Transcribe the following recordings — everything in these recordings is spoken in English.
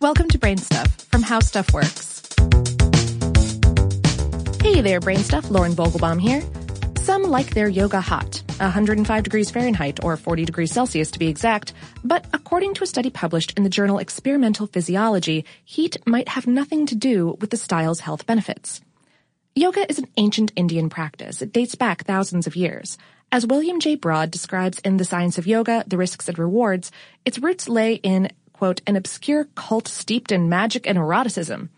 Welcome to Brain Stuff from How Stuff Works. Hey there, Brain Stuff. Lauren Vogelbaum here. Some like their yoga hot, 105 degrees Fahrenheit or 40 degrees Celsius to be exact, but according to a study published in the journal Experimental Physiology, heat might have nothing to do with the style's health benefits. Yoga is an ancient Indian practice. It dates back thousands of years. As William J. Broad describes in The Science of Yoga, The Risks and Rewards, its roots lay in, quote, an obscure cult steeped in magic and eroticism.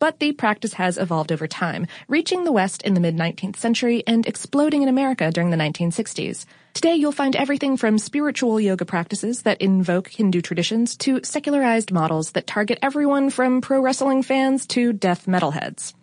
But the practice has evolved over time, reaching the West in the mid-19th century and exploding in America during the 1960s. Today you'll find everything from spiritual yoga practices that invoke Hindu traditions to secularized models that target everyone from pro wrestling fans to death metalheads.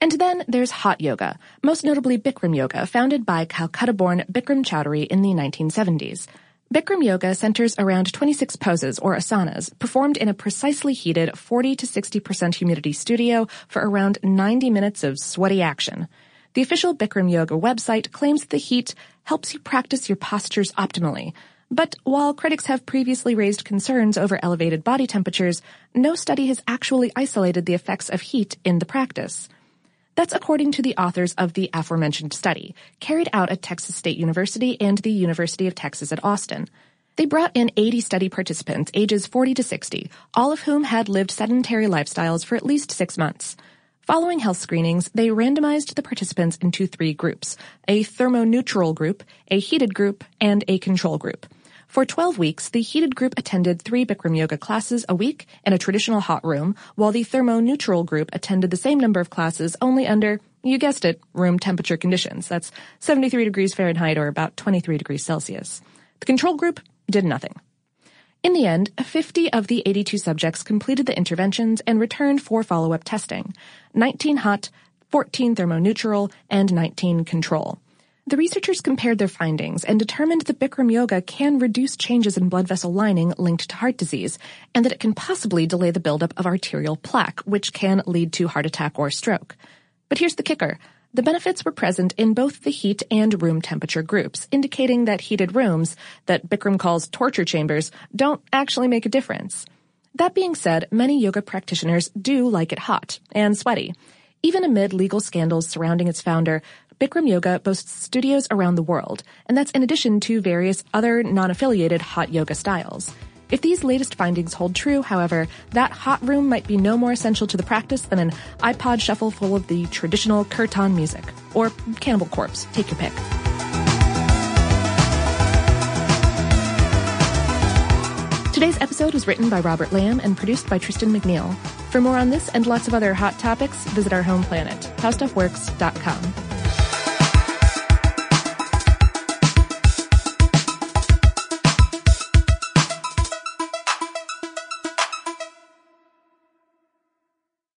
And then there's hot yoga, most notably Bikram yoga, founded by Calcutta-born Bikram Choudhury in the 1970s. Bikram yoga centers around 26 poses or asanas performed in a precisely heated 40 to 60% humidity studio for around 90 minutes of sweaty action. The official Bikram yoga website claims the heat helps you practice your postures optimally. But while critics have previously raised concerns over elevated body temperatures, no study has actually isolated the effects of heat in the practice. That's according to the authors of the aforementioned study, carried out at Texas State University and the University of Texas at Austin. They brought in 80 study participants ages 40 to 60, all of whom had lived sedentary lifestyles for at least six months. Following health screenings, they randomized the participants into three groups, a thermoneutral group, a heated group, and a control group. For 12 weeks, the heated group attended three Bikram yoga classes a week in a traditional hot room, while the thermoneutral group attended the same number of classes only under, you guessed it, room temperature conditions. That's 73 degrees Fahrenheit or about 23 degrees Celsius. The control group did nothing. In the end, 50 of the 82 subjects completed the interventions and returned for follow-up testing. 19 hot, 14 thermoneutral, and 19 control. The researchers compared their findings and determined that Bikram yoga can reduce changes in blood vessel lining linked to heart disease, and that it can possibly delay the buildup of arterial plaque, which can lead to heart attack or stroke. But here's the kicker. The benefits were present in both the heat and room temperature groups, indicating that heated rooms, that Bikram calls torture chambers, don't actually make a difference. That being said, many yoga practitioners do like it hot and sweaty. Even amid legal scandals surrounding its founder, Bikram Yoga boasts studios around the world, and that's in addition to various other non-affiliated hot yoga styles. If these latest findings hold true, however, that hot room might be no more essential to the practice than an iPod shuffle full of the traditional kirtan music. Or Cannibal Corpse. Take your pick. Today's episode was written by Robert Lamb and produced by Tristan McNeil. For more on this and lots of other hot topics, visit our home planet, howstuffworks.com.